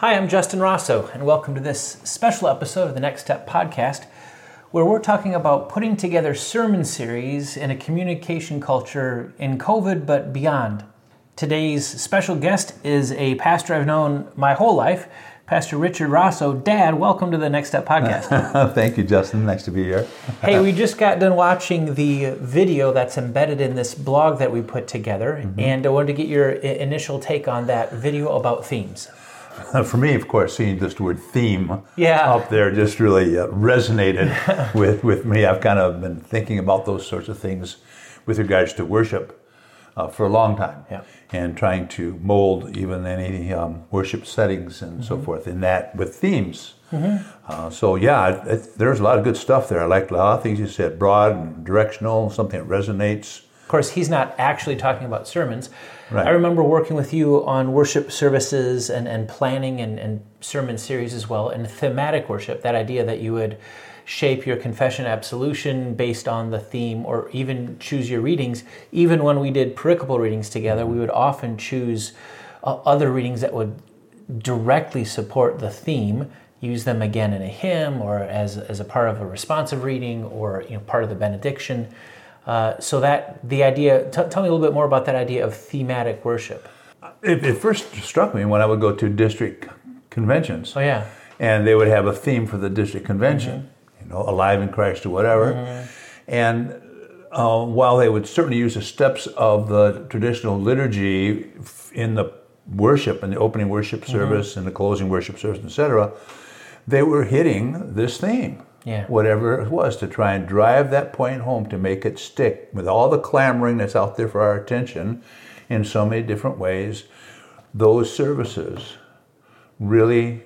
Hi, I'm Justin Rosso, and welcome to this special episode of the Next Step podcast, where we're talking about putting together sermon series in a communication culture in COVID but beyond. Today's special guest is a pastor I've known my whole life, Pastor Richard Rosso. Dad, welcome to the Next Step podcast. Thank you, Justin. Nice to be here. hey, we just got done watching the video that's embedded in this blog that we put together, mm-hmm. and I wanted to get your initial take on that video about themes. for me, of course, seeing this word theme yeah. up there just really uh, resonated with, with me. I've kind of been thinking about those sorts of things with regards to worship uh, for a long time yeah. and trying to mold even any um, worship settings and mm-hmm. so forth in that with themes. Mm-hmm. Uh, so, yeah, it, it, there's a lot of good stuff there. I like a lot of things you said broad and directional, something that resonates. Of course, he's not actually talking about sermons Right. I remember working with you on worship services and, and planning and, and sermon series as well, and thematic worship, that idea that you would shape your confession absolution based on the theme or even choose your readings. Even when we did pericopal readings together, we would often choose uh, other readings that would directly support the theme, use them again in a hymn or as, as a part of a responsive reading or you know, part of the benediction. Uh, so that the idea, t- tell me a little bit more about that idea of thematic worship. It, it, first struck me when I would go to district conventions. Oh yeah, and they would have a theme for the district convention, mm-hmm. you know, alive in Christ or whatever. Mm-hmm. And uh, while they would certainly use the steps of the traditional liturgy in the worship and the opening worship mm-hmm. service mm-hmm. and the closing worship service, etc., they were hitting this theme yeah. whatever it was, to try and drive that point home to make it stick with all the clamoring that's out there for our attention in so many different ways. Those services really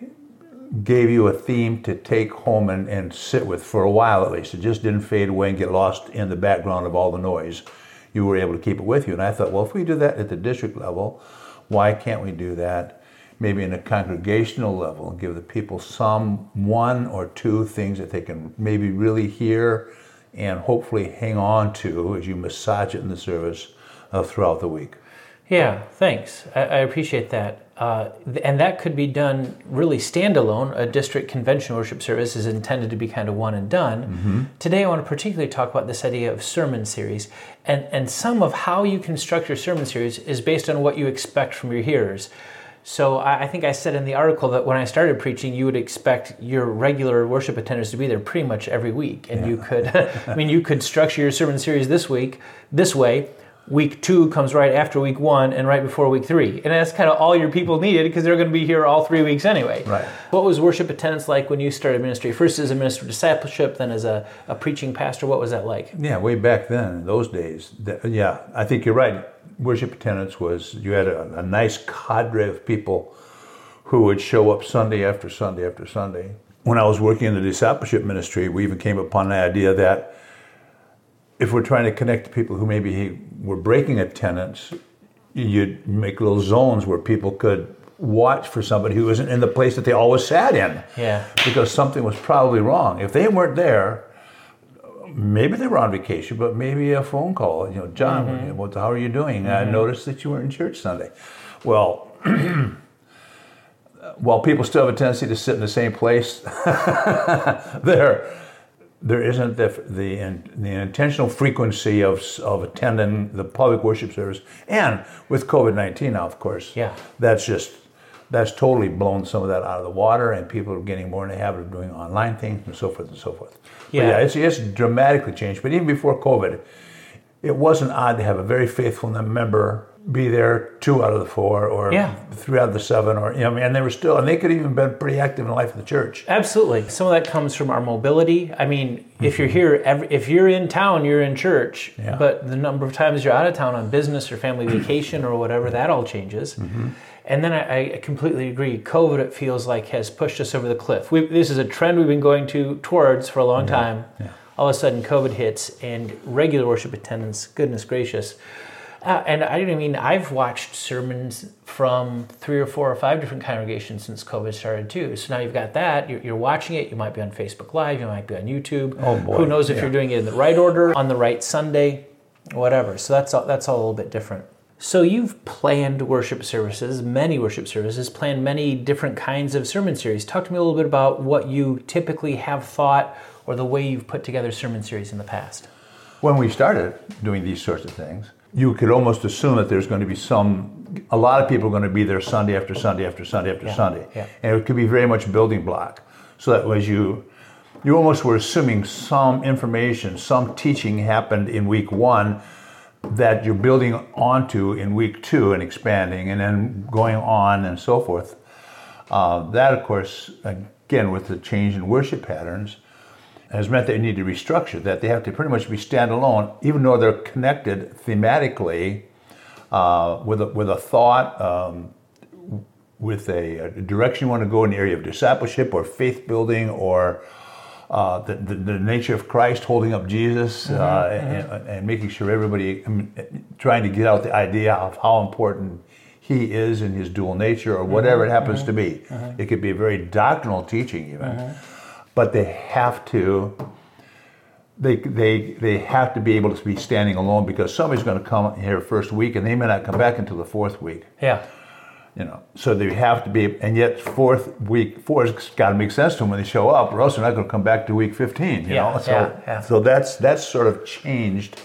gave you a theme to take home and, and sit with for a while at least. It just didn't fade away and get lost in the background of all the noise. You were able to keep it with you. And I thought, well, if we do that at the district level, why can't we do that maybe in a congregational level and give the people some one or two things that they can maybe really hear and hopefully hang on to as you massage it in the service uh, throughout the week. Yeah, thanks. I, I appreciate that. Uh, and that could be done really standalone. A district convention worship service is intended to be kind of one and done. Mm-hmm. Today, I want to particularly talk about this idea of sermon series. And, and some of how you construct your sermon series is based on what you expect from your hearers. So I think I said in the article that when I started preaching, you would expect your regular worship attenders to be there pretty much every week, and yeah. you could, I mean, you could structure your sermon series this week this way. Week two comes right after week one and right before week three, and that's kind of all your people needed because they're going to be here all three weeks anyway. Right. What was worship attendance like when you started ministry? First as a minister of discipleship, then as a, a preaching pastor. What was that like? Yeah, way back then, in those days. yeah, I think you're right worship attendance was you had a, a nice cadre of people who would show up Sunday after Sunday after Sunday. When I was working in the discipleship ministry, we even came upon the idea that if we're trying to connect to people who maybe were breaking attendance, you'd make little zones where people could watch for somebody who isn't in the place that they always sat in. Yeah. Because something was probably wrong. If they weren't there, maybe they were on vacation, but maybe a phone call. You know, John, mm-hmm. what, how are you doing? Mm-hmm. I noticed that you weren't in church Sunday. Well, while people still have a tendency to sit in the same place, there there isn't the, the, the intentional frequency of, of attending the public worship service. And with COVID 19 now, of course, yeah. that's just that's totally blown some of that out of the water, and people are getting more in the habit of doing online things and so forth and so forth. Yeah, but yeah it's, it's dramatically changed. But even before COVID, it wasn't odd to have a very faithful member be there two out of the four or yeah. three out of the seven or you know and they were still and they could even been pretty active in the life of the church absolutely some of that comes from our mobility i mean mm-hmm. if you're here every, if you're in town you're in church yeah. but the number of times you're out of town on business or family vacation or whatever that all changes mm-hmm. And then I, I, completely agree. COVID, it feels like, has pushed us over the cliff. We, this is a trend we've been going to towards for a long yeah. time. Yeah. All of a sudden, COVID hits, and regular worship attendance. Goodness gracious! Uh, and I didn't mean, I've watched sermons from three or four or five different congregations since COVID started too. So now you've got that. You're, you're watching it. You might be on Facebook Live. You might be on YouTube. Oh boy! Who knows if yeah. you're doing it in the right order, on the right Sunday, whatever. So that's all, that's all a little bit different. So you've planned worship services, many worship services, planned many different kinds of sermon series. Talk to me a little bit about what you typically have thought or the way you've put together sermon series in the past. When we started doing these sorts of things, you could almost assume that there's going to be some, a lot of people are going to be there Sunday after Sunday after Sunday after Yeah, Sunday. yeah. And it could be very much building block. So that was you, you almost were assuming some information, some teaching happened in week one that you're building onto in week two and expanding and then going on and so forth. Uh, that, of course, again, with the change in worship patterns, has meant you need to restructure that. They have to pretty much be standalone, even though they're connected thematically uh, with, a, with a thought, um, with a, a direction you want to go in the area of discipleship or faith building or uh, the, the, the nature of Christ holding up Jesus uh, And, and making sure everybody, I mean, trying to get out the idea of how important he is in his dual nature or whatever it happens to be. It could be a very doctrinal teaching even, but they have to. They, they, they have to be able to be standing alone because somebody's going to come here first week and they may not come back until the fourth week Yeah. you know so they have to be and yet fourth week four has got to make sense to them when they show up or else they're not going to come back to week 15 you Yeah, know so yeah, yeah. so that's that's sort of changed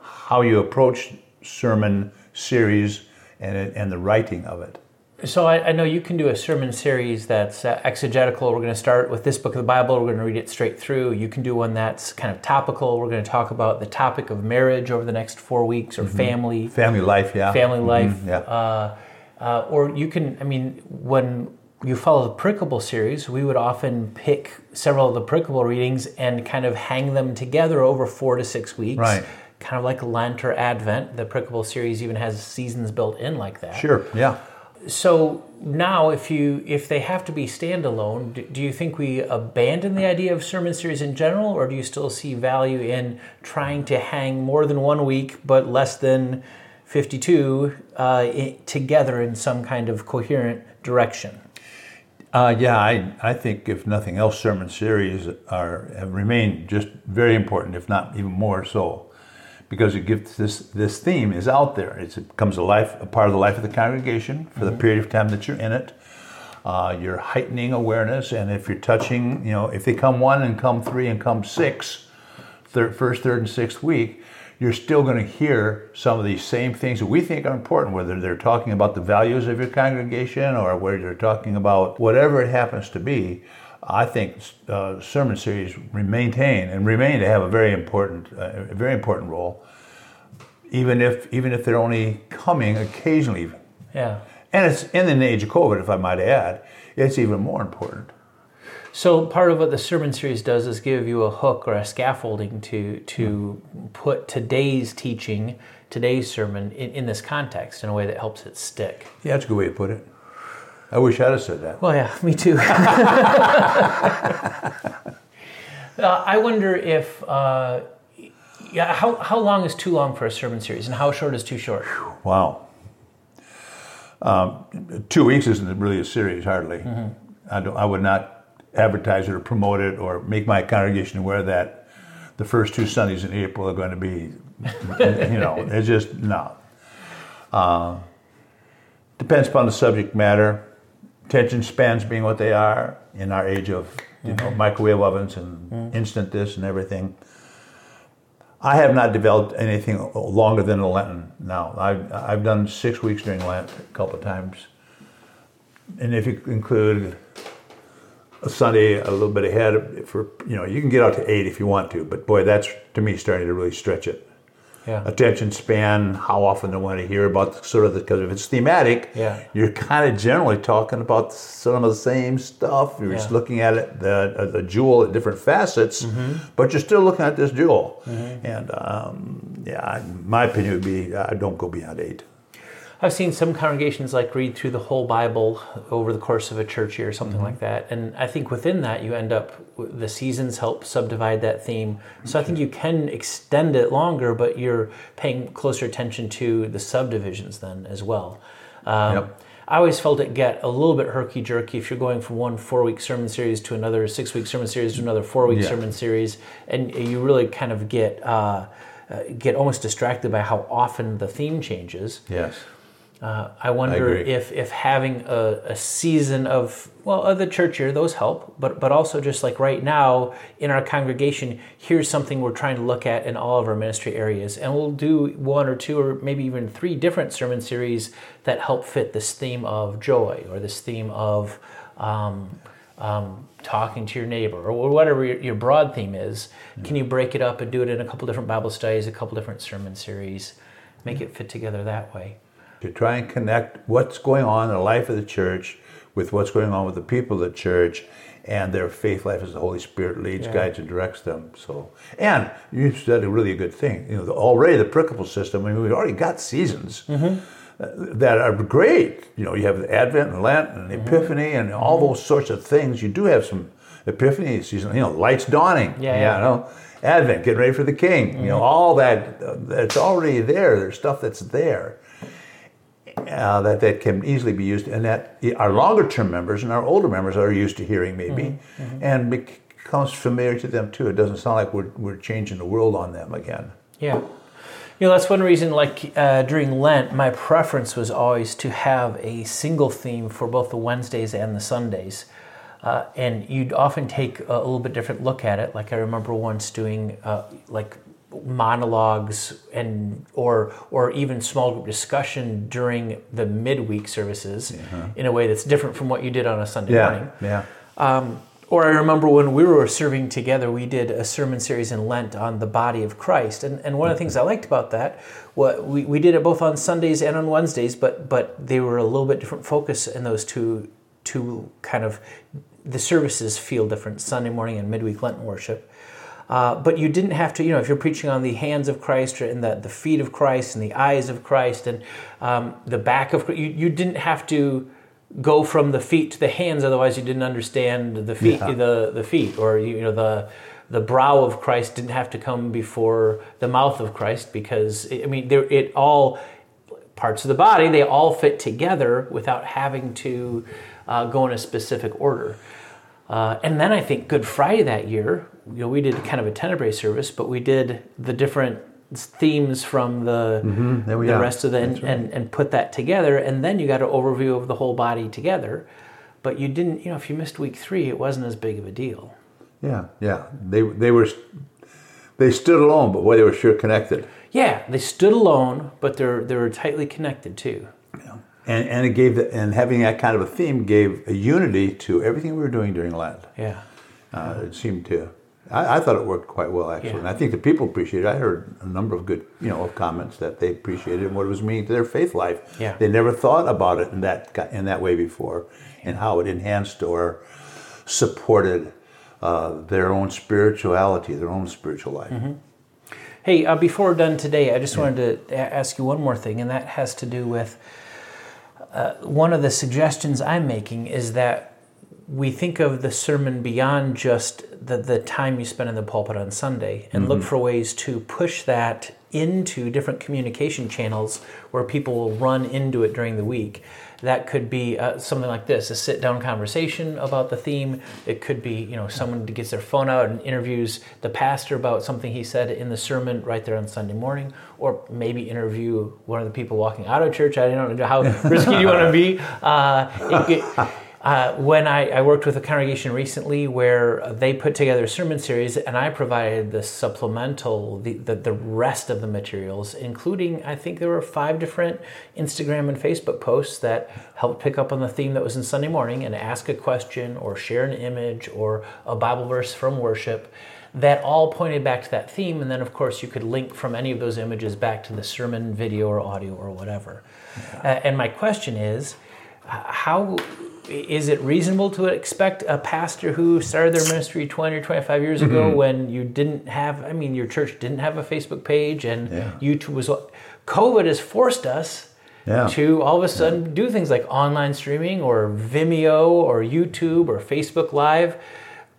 how you approach sermon series and and the writing of it So I, I know you can do a sermon series that's uh, exegetical. We're going to start with this book of the Bible. We're going to read it straight through. You can do one that's kind of topical. We're going to talk about the topic of marriage over the next four weeks, or family, family life yeah family life. Mhm, yeah Uh, uh, or you can, I mean, when you follow the pericopal series, we would often pick several of the pericopal readings and kind of hang them together over four to six weeks. Right. Kind of like Lent or Advent. The pericopal series even has seasons built in like that. sure yeah So now, if you if they have to be standalone, do, you think we abandon the idea of sermon series in general, or do you still see value in trying to hang more than one week but less than fifty-two uh, i together in some kind of coherent direction? Uh, yeah, I, I think if nothing else, sermon series are have remained just very important, if not even more so, because it gives this this theme is out there. It's, it becomes a life, a part of the life of the congregation for the period of time that you're in it. Uh, you're heightening awareness, and if you're touching, you know, if they come one and come three and come six, third, first, third, and sixth week, you're still going to hear some of these same things that we think are important, whether they're talking about the values of your congregation or whether they're talking about whatever it happens to be. I think uh, sermon series maintain and remain to have a very important, uh, a very important role, even if even if they're only coming occasionally. Yeah. And it's in the age of COVID, if I might add, it's even more important. So part of what the sermon series does is give you a hook or a scaffolding to to put today's teaching, today's sermon in, in this context in a way that helps it stick. Yeah, that's a good way to put it. I wish I'd have said that. Well, yeah, me too. uh, I wonder if, uh, yeah, how, how long is too long for a sermon series, and how short is too short? Wow. Um, two weeks isn't really a series, hardly. I, don't, I would not advertise it or promote it or make my congregation aware that the first two Sundays in April are going to be, you know, it's just, no. Uh, depends upon the subject matter, attention spans being what they are in our age of, you know, mm-hmm. microwave ovens and mm-hmm. instant this and everything. I have not developed anything longer than a Lenten now. I've, I've done six weeks during Lent a couple of times. And if you include a Sunday a little bit ahead for, you know, you can get out to eight if you want to, but boy, that's to me starting to really stretch it. Yeah. Attention span, how often do I want to hear about sort of the, because if it's thematic, Yeah. you're kind of generally talking about some of the same stuff. You're just looking at it, the, uh, the jewel at different facets, mm-hmm. but you're still looking at this jewel. Mm-hmm. And um, yeah, my opinion would be I don't go beyond eight. I've seen some congregations like read through the whole Bible over the course of a church year or something like that. And I think within that, you end up, the seasons help subdivide that theme. So I think you can extend it longer, but you're paying closer attention to the subdivisions then as well. Um, Yep. I always felt it get a little bit herky jerky if you're going from one four week sermon series to another six week sermon series to another four week Yeah. sermon series, and you really kind of get uh, uh, get almost distracted by how often the theme changes. Yes. Uh, I wonder agree. if if having a, a season of well of the church year those help, but but also just like right now in our congregation, here's something we're trying to look at in all of our ministry areas, and we'll do one or two or maybe even three different sermon series that help fit this theme of joy or this theme of um, um, talking to your neighbor or whatever your, your broad theme is. Can you break it up and do it in a couple different Bible studies, a couple different sermon series, make it fit together that way? To try and connect what's going on in the life of the church with what's going on with the people of the church and their faith life as the Holy Spirit leads, Yeah. guides, and directs them. So, and you said a really good thing. You know, the, already the pericopal system. I mean, we've already got seasons uh, that are great. You know, you have the Advent and Lent and the Epiphany and all those sorts of things. You do have some Epiphany season. You know, lights dawning. Yeah, yeah. You know, Advent, getting ready for the King. You know, all that. Uh, that's already there. There's stuff that's there uh, that, that can easily be used, and that our longer term members and our older members are used to hearing maybe, and becomes familiar to them too. It doesn't sound like we're, we're changing the world on them again. Yeah. You know, that's one reason, like uh, during Lent, my preference was always to have a single theme for both the Wednesdays and the Sundays. Uh, and you'd often take a little bit different look at it. Like I remember once doing uh, like monologues and or or even small group discussion during the midweek services in a way that's different from what you did on a Sunday morning. yeah. Um, or I remember when we were serving together, we did a sermon series in Lent on the body of Christ. And, and one of the things I liked about that, what we, we did it both on Sundays and on Wednesdays, but but they were a little bit different focus in those two two kind of the services feel different Sunday morning and midweek Lenten worship. Uh, but you didn't have to, you know, if you're preaching on the hands of Christ and the, the feet of Christ and the eyes of Christ and um, the back of you, you didn't have to go from the feet to the hands, otherwise you didn't understand the feet, Yeah. the the feet, or you know the the brow of Christ didn't have to come before the mouth of Christ because I mean there it all parts of the body they all fit together without having to uh, go in a specific order. Uh, and then I think Good Friday that year, you know, we did kind of a tenebrae service, but we did the different themes from the we the are. rest of the and, and, and put that together, and then you got an overview of the whole body together. But you didn't, you know, if you missed week three, it wasn't as big of a deal. Yeah, yeah. They they were they stood alone, but boy, they were sure connected. Yeah, they stood alone, but they're they were tightly connected too. And and it gave the, and having that kind of a theme gave a unity to everything we were doing during Lent. Yeah, Uh, it seemed to. I, I thought it worked quite well actually, Yeah. and I think the people appreciated. it. I heard a number of good, you know, comments that they appreciated and what it was meaning to their faith life. Yeah. They never thought about it in that in that way before, and how it enhanced or supported uh, their own spirituality, their own spiritual life. Hey, uh, before we're done today, I just wanted to ask you one more thing, and that has to do with uh, one of the suggestions I'm making is that we think of the sermon beyond just the, the time you spend in the pulpit on Sunday and look for ways to push that into different communication channels where people will run into it during the week. That could be uh, something like this: a sit-down conversation about the theme. It could be, you know, someone gets their phone out and interviews the pastor about something he said in the sermon right there on Sunday morning, or maybe interview one of the people walking out of church. I don't know how risky you want to be. Uh, it- it- uh, when I, I worked with a congregation recently where they put together a sermon series and I provided the supplemental, the, the, the rest of the materials, including I think there were five different Instagram and Facebook posts that helped pick up on the theme that was in Sunday morning and ask a question or share an image or a Bible verse from worship that all pointed back to that theme. And then, of course, you could link from any of those images back to the sermon, video, or audio, or whatever. Uh, and my question is how is it reasonable to expect a pastor who started their ministry 20 or 25 years ago mm-hmm. when you didn't have, I mean, your church didn't have a Facebook page and Yeah. YouTube was, COVID has forced us Yeah. to all of a sudden do things like online streaming or Vimeo or YouTube or Facebook Live.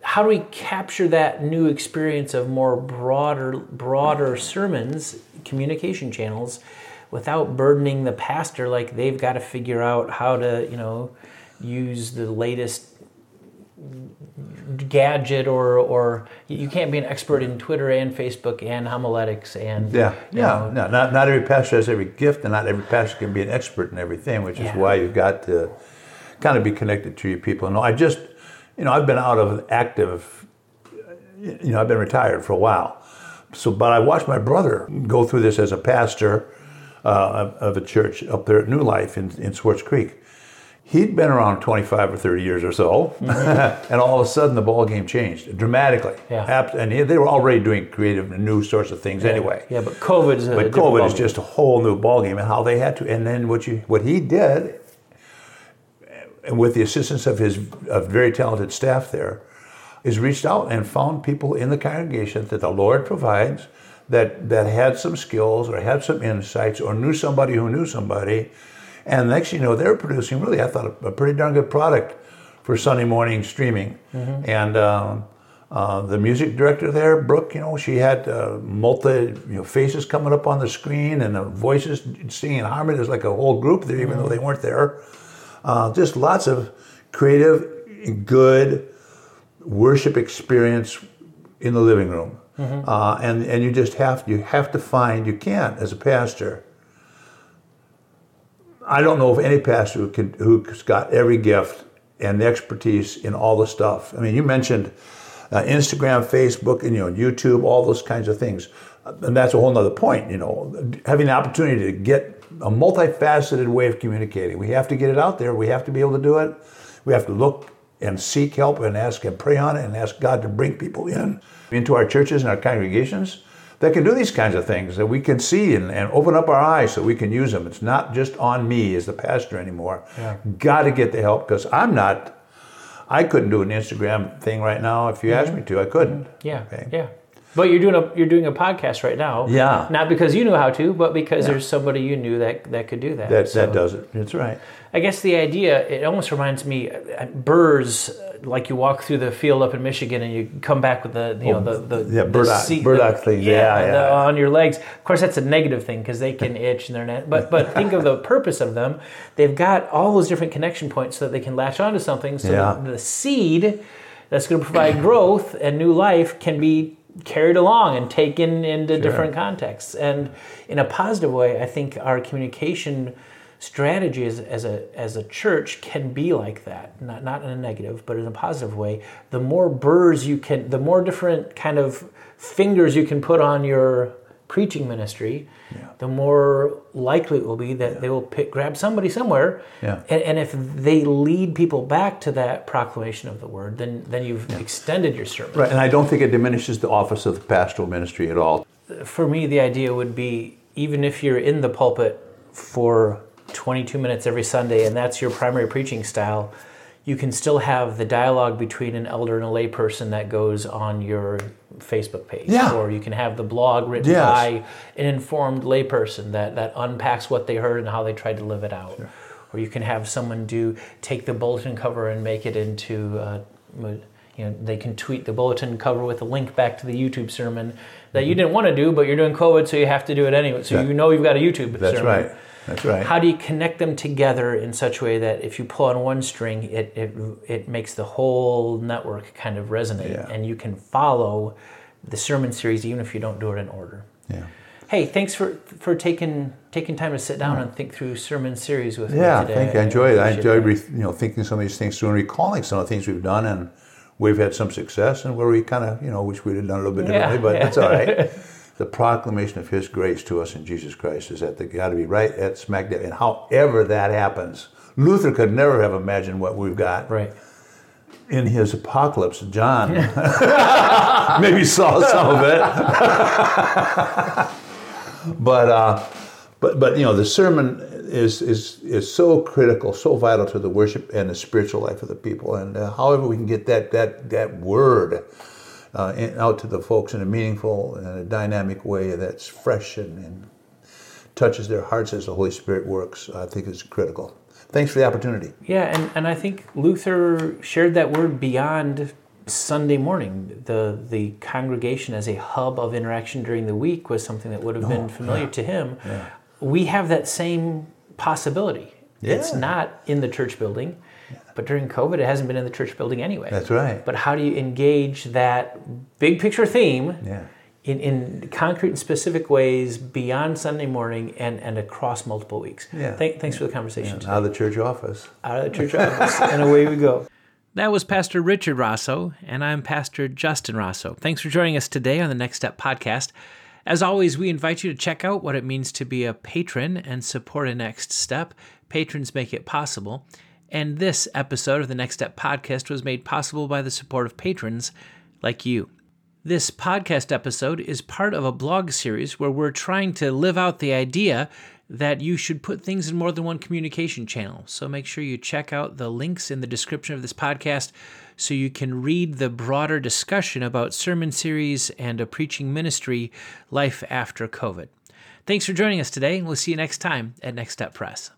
How do we capture that new experience of more broader broader sermons, communication channels, without burdening the pastor like they've got to figure out how to, you know, use the latest gadget or or you can't be an expert in Twitter and Facebook and homiletics and Yeah, yeah. know, No, not not every pastor has every gift, and not every pastor can be an expert in everything, which is Yeah. why you've got to kind of be connected to your people. No, I just, you know, I've been out of active, you know, I've been retired for a while. So, but I watched my brother go through this as a pastor uh, of, of a church up there at New Life in, in Swartz Creek. He'd been around 25 or 30 years or so, and all of a sudden the ball game changed dramatically. Mm-hmm. Yeah. And they were already doing creative new sorts of things anyway. Yeah, but COVID's a But COVID is just a whole new ball game and how they had to. And then what you what he did, and with the assistance of his of very talented staff there, is reached out and found people in the congregation that the Lord provides that that had some skills or had some insights or knew somebody who knew somebody, and next you know they're producing really I thought a, pretty darn good product for Sunday morning streaming, and. Um, uh, the music director there, Brooke, you know, she had uh, multi you know, faces coming up on the screen and the voices singing in harmony. There's like a whole group there, even though they weren't there. Uh, just lots of creative, good worship experience in the living room. Uh, and, and you just have you have to find you can't as a pastor. I don't know of any pastor who can who's got every gift and the expertise in all the stuff. I mean, you mentioned uh, Instagram, Facebook, and you know YouTube, all those kinds of things, and that's a whole nother point. You know, having the opportunity to get a multifaceted way of communicating. We have to get it out there. We have to be able to do it. We have to look and seek help and ask and pray on it and ask God to bring people in into our churches and our congregations that can do these kinds of things that we can see and, and open up our eyes so we can use them. It's not just on me as the pastor anymore. Got to get the help because I'm not. I couldn't do an Instagram thing right now. If you asked mm-hmm. me to, I couldn't. Yeah, Okay. yeah. But you're doing a you're doing a podcast right now. Yeah. Not because you knew how to, but because there's somebody you knew that that could do that. That So that does it. That's right. I guess the idea it almost reminds me birds like you walk through the field up in Michigan and you come back with the you oh, know the the Oh, yeah, the burdock- seat- burdock the- things. Yeah, the- yeah. on your legs. Of course, that's a negative thing because they can itch and they're not. But but think of the purpose of them. They've got all those different connection points so that they can latch onto something. So Yeah. that the seed that's going to provide growth and new life can be carried along and taken into different contexts. And in a positive way, I think our communication strategy as, as a as a church can be like that. Not not in a negative, but in a positive way. The more burrs you can, the more different kind of fingers you can put on your preaching ministry, the more likely it will be that they will pick, grab somebody somewhere. Yeah. And, and if they lead people back to that proclamation of the word, then then you've extended your sermon. Right, and I don't think it diminishes the office of the pastoral ministry at all. For me, the idea would be even if you're in the pulpit for 22 minutes every Sunday and that's your primary preaching style, you can still have the dialogue between an elder and a layperson that goes on your Facebook page. Yeah. Or you can have the blog written Yes. by an informed layperson that, that unpacks what they heard and how they tried to live it out. Or you can have someone do take the bulletin cover and make it into uh, you know they can tweet the bulletin cover with a link back to the YouTube sermon that you didn't want to do, but you're doing COVID, so you have to do it anyway. So That- you know you've got a YouTube That's sermon. right. That's right. How do you connect them together in such a way that if you pull on one string, it it, it makes the whole network kind of resonate, Yeah. and you can follow the sermon series even if you don't do it in order. yeah. Hey, thanks for for taking taking time to sit down and think through sermon series with Yeah, me today. thank you. I enjoyed it. I enjoyed re, you know thinking some of these things through and recalling some of the things we've done, and we've had some success, and where we kind of you know wish we'd have done a little bit Yeah, differently, but yeah. that's all right. the proclamation of His grace to us in Jesus Christ is at the got to be right at smack dab, and however that happens, Luther could never have imagined what we've got right. in his apocalypse. John maybe saw some of it, but uh, but but you know the sermon is is is so critical, so vital to the worship and the spiritual life of the people. And uh, however we can get that that that word uh, in, out to the folks in a meaningful and a dynamic way that's fresh and, and touches their hearts as the Holy Spirit works, I think is critical. Thanks for the opportunity. Yeah, and, and I think Luther shared that word beyond Sunday morning. The the congregation as a hub of interaction during the week was something that would have been familiar to him. We have that same possibility. It's not in the church building. But during COVID, it hasn't been in the church building anyway. That's right. But how do you engage that big picture theme Yeah. in, in concrete and specific ways beyond Sunday morning and, and across multiple weeks? Yeah. Thank, thanks for the conversation. Out of the church office. Out of the church office, and away we go. That was Pastor Richard Rosso, and I'm Pastor Justin Rosso. Thanks for joining us today on the Next Step podcast. As always, we invite you to check out what it means to be a patron and support a Next Step. Patrons make it possible. And this episode of the Next Step podcast was made possible by the support of patrons like you. This podcast episode is part of a blog series where we're trying to live out the idea that you should put things in more than one communication channel. So make sure you check out the links in the description of this podcast so you can read the broader discussion about sermon series and a preaching ministry life after COVID. Thanks for joining us today, and we'll see you next time at Next Step Press.